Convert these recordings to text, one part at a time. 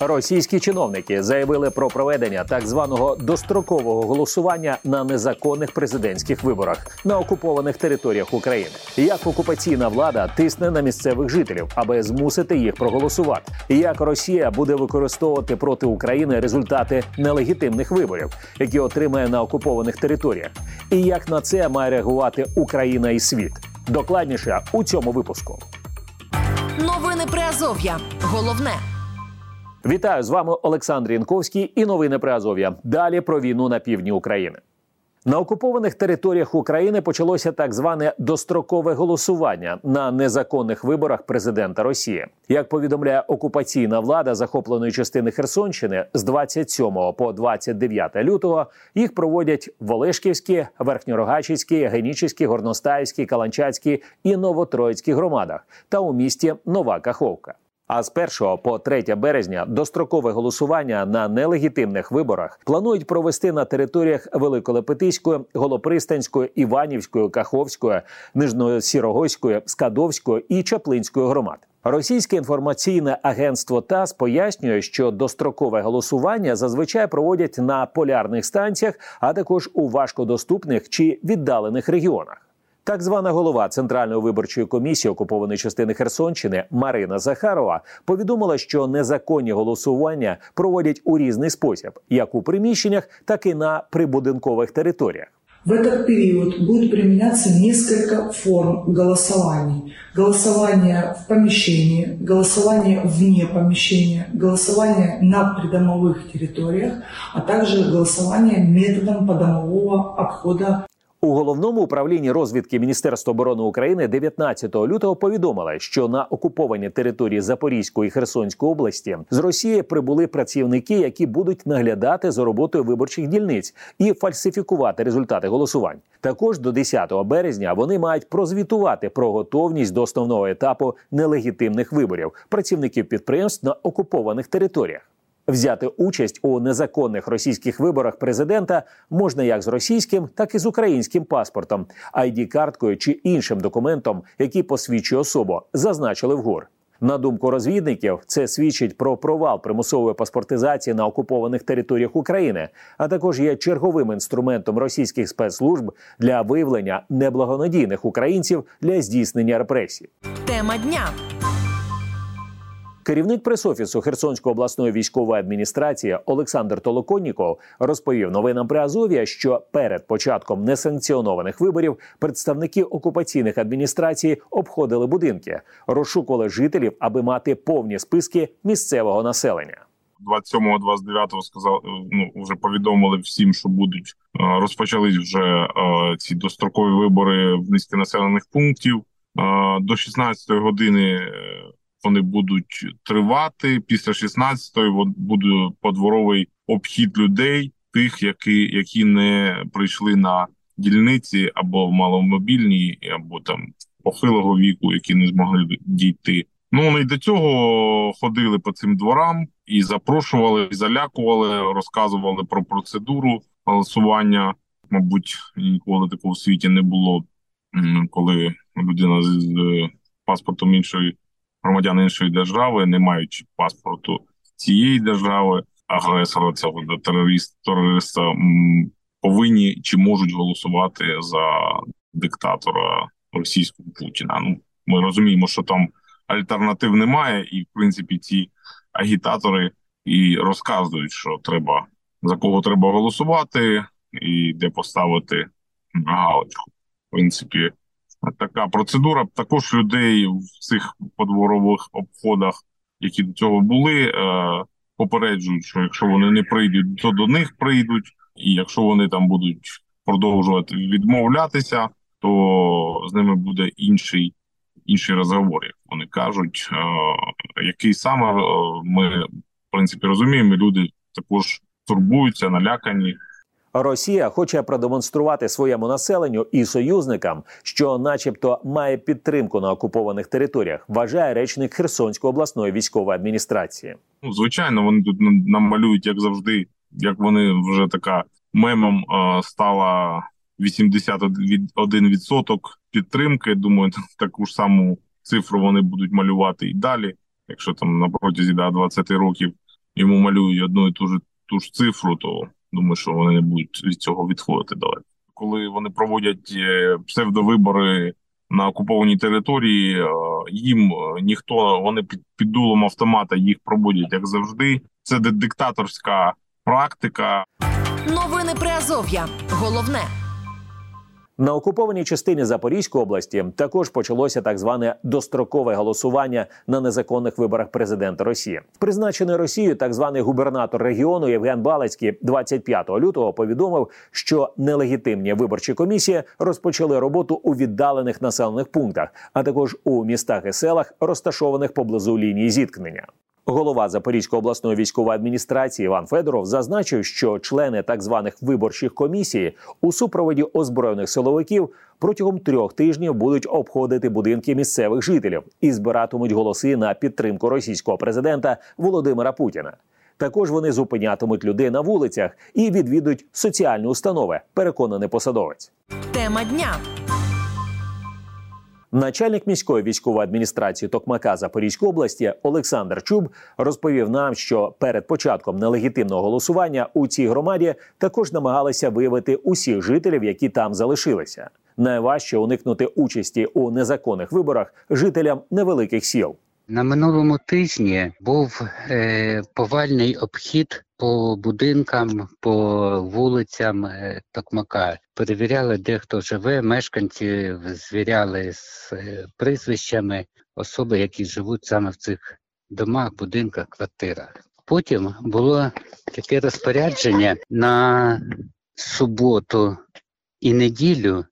Російські чиновники заявили про проведення так званого дострокового голосування на незаконних президентських виборах на окупованих територіях України. Як окупаційна влада тисне на місцевих жителів, аби змусити їх проголосувати, як Росія буде використовувати проти України результати нелегітимних виборів, які отримає на окупованих територіях, і як на це має реагувати Україна і світ. Докладніше у цьому випуску. Новини Приазов'я. Головне. Вітаю з вами Олександр Янковський і новини при Азов'я. Далі про війну на півдні України. На окупованих територіях України почалося так зване дострокове голосування на незаконних виборах президента Росії. Як повідомляє окупаційна влада захопленої частини Херсонщини з 27 по 29 лютого, їх проводять в Олешківській, Верхньорогачівській, Генічівській, Горностаївській, Каланчацькій і Новотроїцькій громадах та у місті Нова Каховка. А з 1 по 3 березня дострокове голосування на нелегітимних виборах планують провести на територіях Великолепетиської, Голопристанської, Іванівської, Каховської, Нижньосірогойської, Скадовської і Чаплинської громад. Російське інформаційне агентство ТАСС пояснює, що дострокове голосування зазвичай проводять на полярних станціях, а також у важкодоступних чи віддалених регіонах. Так звана голова центральної виборчої комісії окупованої частини Херсонщини Марина Захарова повідомила, що незаконні голосування проводять у різний спосіб, як у приміщеннях, так і на прибудинкових територіях. В этот период будет применяться несколько форм голосований. Голосование в помещении, голосование вне помещения, голосование на придомовых территориях, а также голосование методом подомового обхода У головному управлінні розвідки Міністерства оборони України 19 лютого повідомили, що на окуповані території Запорізької і Херсонської області з Росії прибули працівники, які будуть наглядати за роботою виборчих дільниць і фальсифікувати результати голосувань. Також до 10 березня вони мають прозвітувати про готовність до основного етапу нелегітимних виборів працівників підприємств на окупованих територіях. Взяти участь у незаконних російських виборах президента можна як з російським, так і з українським паспортом, id карткою чи іншим документом, який посвідчує особу, зазначили вгор. На думку розвідників, це свідчить про провал примусової паспортизації на окупованих територіях України, а також є черговим інструментом російських спецслужб для виявлення неблагонадійних українців для здійснення репресій. Тема дня. Керівник пресофісу Херсонської обласної військової адміністрації Олександр Толоконніков розповів новинам при Азов'я, що перед початком несанкціонованих виборів представники окупаційних адміністрацій обходили будинки, розшукували жителів, аби мати повні списки місцевого населення. 27-29 сказав, ну вже повідомили всім, що будуть е, розпочались вже е, ці дострокові вибори в низки населених пунктів. Е, До 16 години вони будуть тривати. Після 16-ї буде подворовий обхід людей, тих, які які не прийшли на дільниці або в маломобільні, або там похилого віку, які не змогли дійти. Ну вони й до цього ходили по цим дворам і запрошували, і залякували, розказували про процедуру голосування. Мабуть, ніколи такого в світі не було, коли людина з паспортом іншої громадяни іншої держави, не маючи паспорту цієї держави, агресора цього терорист, терориста повинні чи можуть голосувати за диктатора російського Путіна. Ну ми розуміємо, що там альтернатив немає, і в принципі ці агітатори і розказують, що треба за кого треба голосувати, і де поставити галочку. В принципі, така процедура. Також людей в цих подворових обходах, які до цього були, е, попереджують, що якщо вони не прийдуть, то до них прийдуть, і якщо вони там будуть продовжувати відмовлятися, то з ними буде інший інший розговор, як вони кажуть, е, який саме е, ми в принципі розуміємо. Люди також турбуються, налякані. Росія хоче продемонструвати своєму населенню і союзникам, що, начебто, має підтримку на окупованих територіях, вважає речник Херсонської обласної військової адміністрації. Ну, звичайно, вони тут нам малюють, як завжди, як вони вже така мемом е, стала 81% підтримки. Думаю, таку ж саму цифру вони будуть малювати і далі. Якщо там на протязі да, 20 років йому малюють одну і ту ж ту ж цифру, то думаю, що вони не будуть від цього відходити далеко. Коли вони проводять е, псевдовибори на окупованій території, е, їм е, ніхто вони під, під дулом автомата їх проводять як завжди. Це диктаторська практика. Новини Приазов'я. Головне. На окупованій частині Запорізької області також почалося так зване дострокове голосування на незаконних виборах президента Росії. Призначений Росією так званий губернатор регіону Євген Балацький 25 лютого повідомив, що нелегітимні виборчі комісії розпочали роботу у віддалених населених пунктах, а також у містах і селах, розташованих поблизу лінії зіткнення. Голова Запорізької обласної військової адміністрації Іван Федоров зазначив, що члени так званих виборчих комісій у супроводі озброєних силовиків протягом трьох тижнів будуть обходити будинки місцевих жителів і збиратимуть голоси на підтримку російського президента Володимира Путіна. Також вони зупинятимуть людей на вулицях і відвідують соціальні установи. Переконаний посадовець. Тема дня. Начальник міської військової адміністрації Токмака Запорізької області Олександр Чуб розповів нам, що перед початком нелегітимного голосування у цій громаді також намагалися виявити усіх жителів, які там залишилися. Найважче уникнути участі у незаконних виборах жителям невеликих сіл. На минулому тижні був е, повальний обхід по будинкам, по вулицям е, Токмака. Перевіряли, де хто живе, мешканці звіряли з е, прізвищами особи, які живуть саме в цих домах, будинках, квартирах. Потім було таке розпорядження на суботу і неділю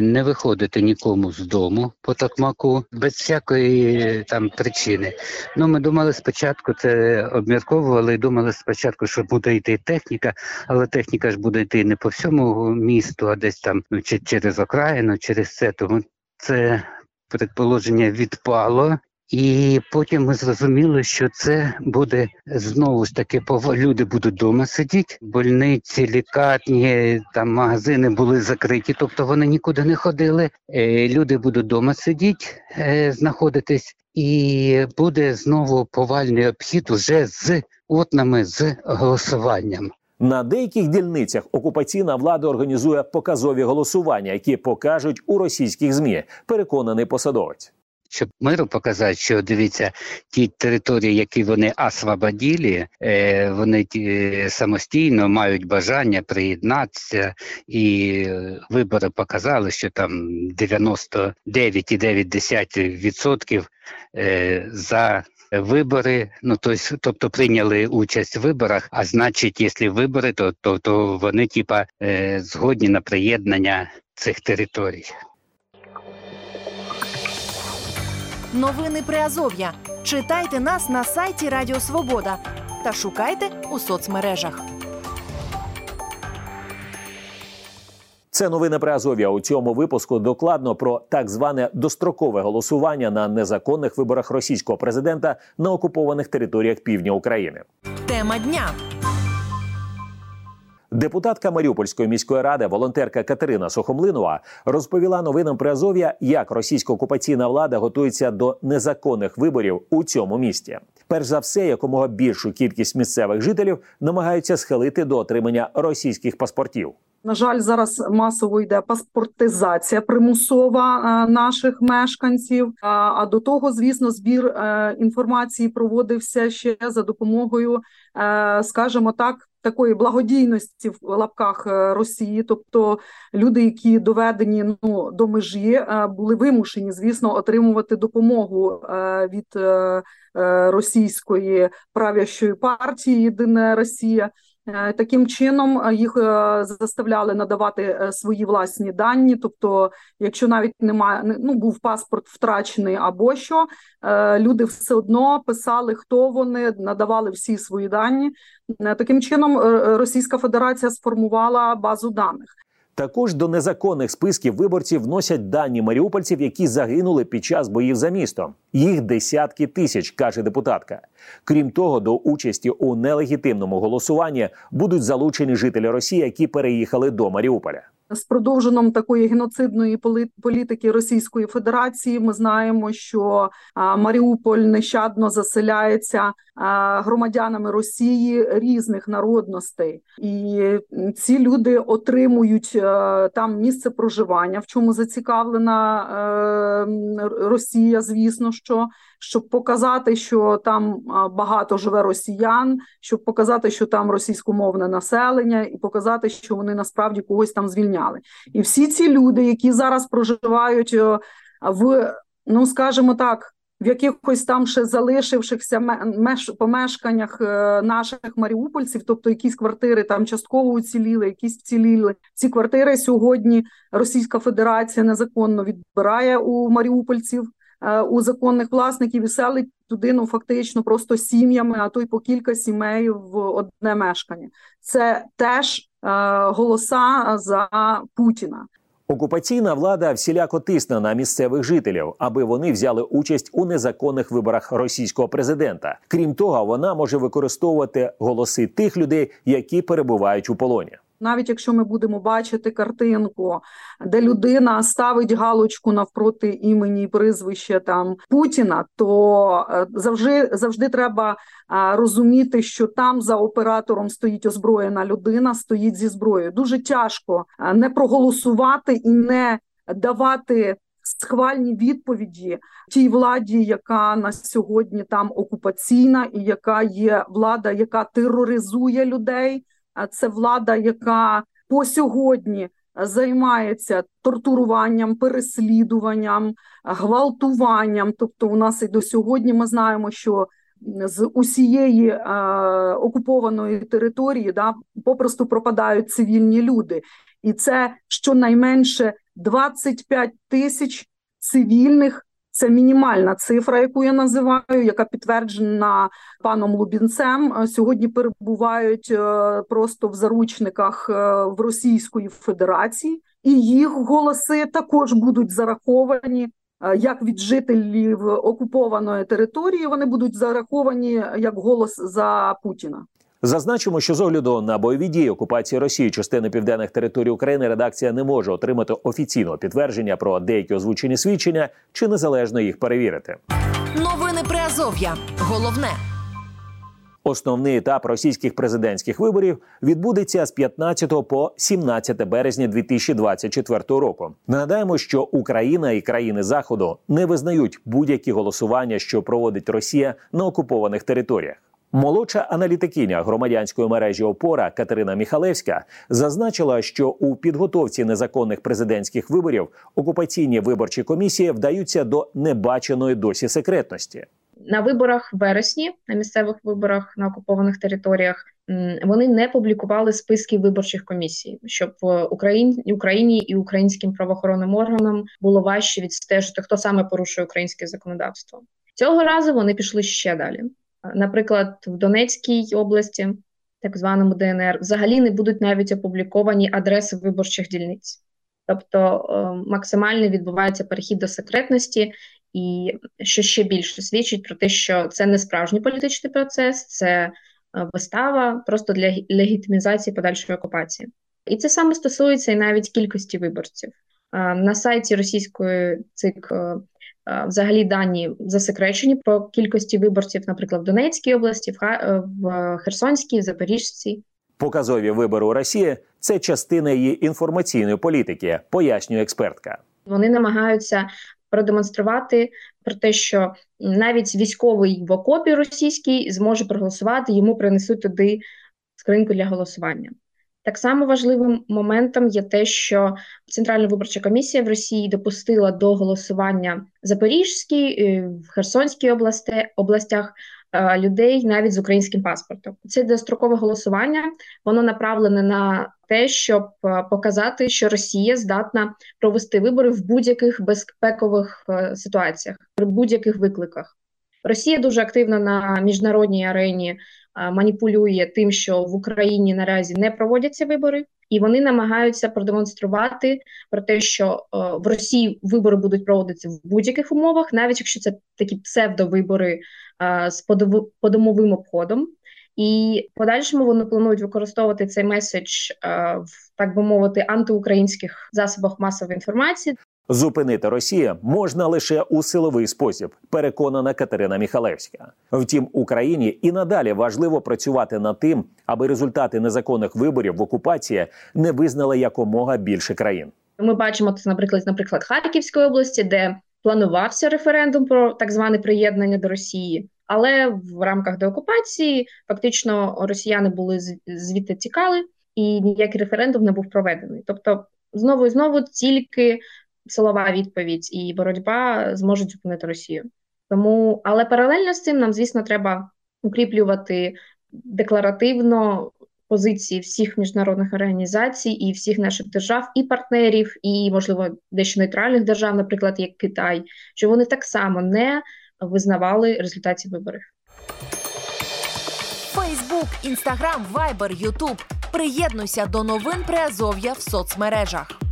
не виходити нікому з дому по такмаку без всякої е, там причини. Ну, ми думали спочатку, це обмірковували думали спочатку, що буде йти техніка, але техніка ж буде йти не по всьому місту, а десь там ну, через окраїну, через це. Тому це предположення відпало. І потім ми зрозуміли, що це буде знову ж таки люди будуть вдома сидіти, больниці, лікарні, там магазини були закриті, тобто вони нікуди не ходили. Е, Люди будуть вдома сидіти, е, знаходитись, і буде знову повальний обхід уже з урнами, з голосуванням. На деяких дільницях окупаційна влада організує показові голосування, які покажуть у російських змі. Переконаний посадовець. Щоб миру показати, що дивіться, ті території, які вони освободили, е, вони ті, самостійно мають бажання приєднатися, і е, вибори показали, що там 99,9% е, за вибори, ну то есть, тобто прийняли участь в виборах. А значить, якщо вибори, то, то, то вони типа е, згодні на приєднання цих територій. Новини Приазов'я. Читайте нас на сайті Радіо Свобода та шукайте у соцмережах. Це новини про Азов'я. У цьому випуску докладно про так зване дострокове голосування на незаконних виборах російського президента на окупованих територіях півдня України. Тема дня. Депутатка Маріупольської міської ради, волонтерка Катерина Сухомлинова, розповіла новинам Приазов'я, як російська окупаційна влада готується до незаконних виборів у цьому місті. Перш за все, якомога більшу кількість місцевих жителів намагаються схилити до отримання російських паспортів. На жаль, зараз масово йде паспортизація примусова е, наших мешканців. А, А до того, звісно, збір е, інформації проводився ще за допомогою, е, скажімо так, такої благодійності в лапках е, Росії. Тобто люди, які доведені ну до межі, е, були вимушені, звісно, отримувати допомогу е, від російської правящої партії Єдина Росія. Е, Таким чином е, їх е, заставляли надавати свої власні дані. Тобто, якщо навіть немає, не- ну був паспорт втрачений або що, люди все одно писали, хто вони, надавали всі свої дані. Таким чином, Російська Федерація сформувала базу даних. Також до незаконних списків виборців вносять дані маріупольців, які загинули під час боїв за місто. Їх десятки тисяч, каже депутатка. Крім того, до участі у нелегітимному голосуванні будуть залучені жителі Росії, які переїхали до Маріуполя. З продовженням такої геноцидної політики Російської Федерації. Ми знаємо, що Маріуполь нещадно заселяється громадянами Росії різних народностей, і ці люди отримують там місце проживання, в чому зацікавлена Росія, звісно, що щоб показати, що там багато живе росіян, щоб показати, що там російськомовне населення, і показати, що вони насправді когось там звільняли. І всі ці люди, які зараз проживають е, в, ну скажімо так. В якихось там ще залишившихся меж, помешканнях е, наших маріупольців, тобто якісь квартири там частково уціліли, якісь вціліли. Ці квартири сьогодні Російська Федерація незаконно відбирає у маріупольців. Е, у законних власників і селить туди ну фактично просто сім'ями, а то й по кілька сімей в одне мешкання. Це теж е, голоса за Путіна. Окупаційна влада всіляко тисне на місцевих жителів, аби вони взяли участь у незаконних виборах російського президента. Крім того, вона може використовувати голоси тих людей, які перебувають у полоні навіть якщо ми будемо бачити картинку, де людина ставить галочку навпроти імені і прізвища там Путіна, то е, завжди завжди треба розуміти, що там за оператором стоїть озброєна людина, стоїть зі зброєю. Дуже тяжко не проголосувати і не давати. Схвальні відповіді тій владі, яка на сьогодні там окупаційна, і яка є влада, яка тероризує людей, це влада, яка по сьогодні займається тортуруванням, переслідуванням, гвалтуванням. Тобто, у нас і до сьогодні ми знаємо, що з усієї е, окупованої території да попросту пропадають цивільні люди, і це щонайменше 25 тисяч цивільних це мінімальна цифра, яку я називаю, яка підтверджена паном Лубінцем. Е, сьогодні перебувають е, просто в заручниках е, в Російської Федерації, і їх голоси також будуть зараховані. Як від жителів окупованої території вони будуть зараховані як голос за Путіна? Зазначимо, що з огляду на бойові дії окупації Росії частини південних територій України редакція не може отримати офіційного підтвердження про деякі озвучені свідчення чи незалежно їх перевірити. Новини Приазов'я. Головне. Основний етап російських президентських виборів відбудеться з 15 по 17 березня 2024 року. Нагадаємо, що Україна і країни Заходу не визнають будь-які голосування, що проводить Росія на окупованих територіях. Молодша аналітикиня громадянської мережі Опора Катерина Міхалевська зазначила, що у підготовці незаконних президентських виборів окупаційні виборчі комісії вдаються до небаченої досі секретності. На виборах в вересні, на місцевих виборах на окупованих територіях, вони не публікували списки виборчих комісій, щоб Україні Україні і українським правоохоронним органам було важче відстежити, хто саме порушує українське законодавство. Цього разу вони пішли ще далі. Наприклад, в Донецькій області, так званому ДНР, взагалі не будуть навіть опубліковані адреси виборчих дільниць. Тобто е, максимально відбувається перехід до секретності, і що ще більше свідчить про те, що це не справжній політичний процес, це е, вистава просто для легітимізації подальшої окупації. І це саме стосується і навіть кількості виборців. Е, на сайті російської ЦИК Взагалі дані засекречені про кількості виборців, наприклад, в Донецькій області, в е, Херсонській, Запоріжці. Показові вибори у Росії це частина її інформаційної політики, пояснює експертка. Вони намагаються продемонструвати про те, що навіть військовий в окопі російський зможе проголосувати, йому принесуть туди скриньку для голосування. Так само важливим моментом є те, що Центральна виборча комісія в Росії допустила до голосування Запорізькій, е, в Херсонській області, областях е, людей навіть з українським паспортом. Це дострокове голосування, воно направлене на те, щоб е, показати, що Росія здатна провести вибори в будь-яких безпекових ситуаціях, при будь-яких викликах. Росія дуже активна на міжнародній арені маніпулює тим, що в Україні наразі не проводяться вибори, і вони намагаються продемонструвати про те, що в Росії вибори будуть проводитися в будь-яких умовах, навіть якщо це такі псевдовибори з подомовим обходом. і в подальшому вони планують використовувати цей меседж е, в так би мовити антиукраїнських засобах масової інформації. Зупинити Росію можна лише у силовий спосіб, переконана Катерина Міхалевська. Втім, Україні і надалі важливо працювати над тим, аби результати незаконних виборів в окупації не визнали якомога більше країн. Ми бачимо це, наприклад, наприклад, Харківської області, де планувався референдум про так зване приєднання до Росії, але в рамках деокупації фактично росіяни були звідти тікали, і ніякий референдум не був проведений. Тобто, знову і знову тільки силова відповідь і боротьба зможуть зупинити Росію. Тому, але паралельно з цим нам, звісно, треба укріплювати декларативно позиції всіх міжнародних організацій і всіх наших держав і партнерів, і можливо дещо нейтральних держав, наприклад, як Китай, що вони так само не визнавали результатів виборів. Фейсбук, Інстаграм, Вайбер, Ютуб. Приєднуйся до новин Приазов'я в соцмережах.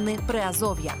Новини Приазов'я.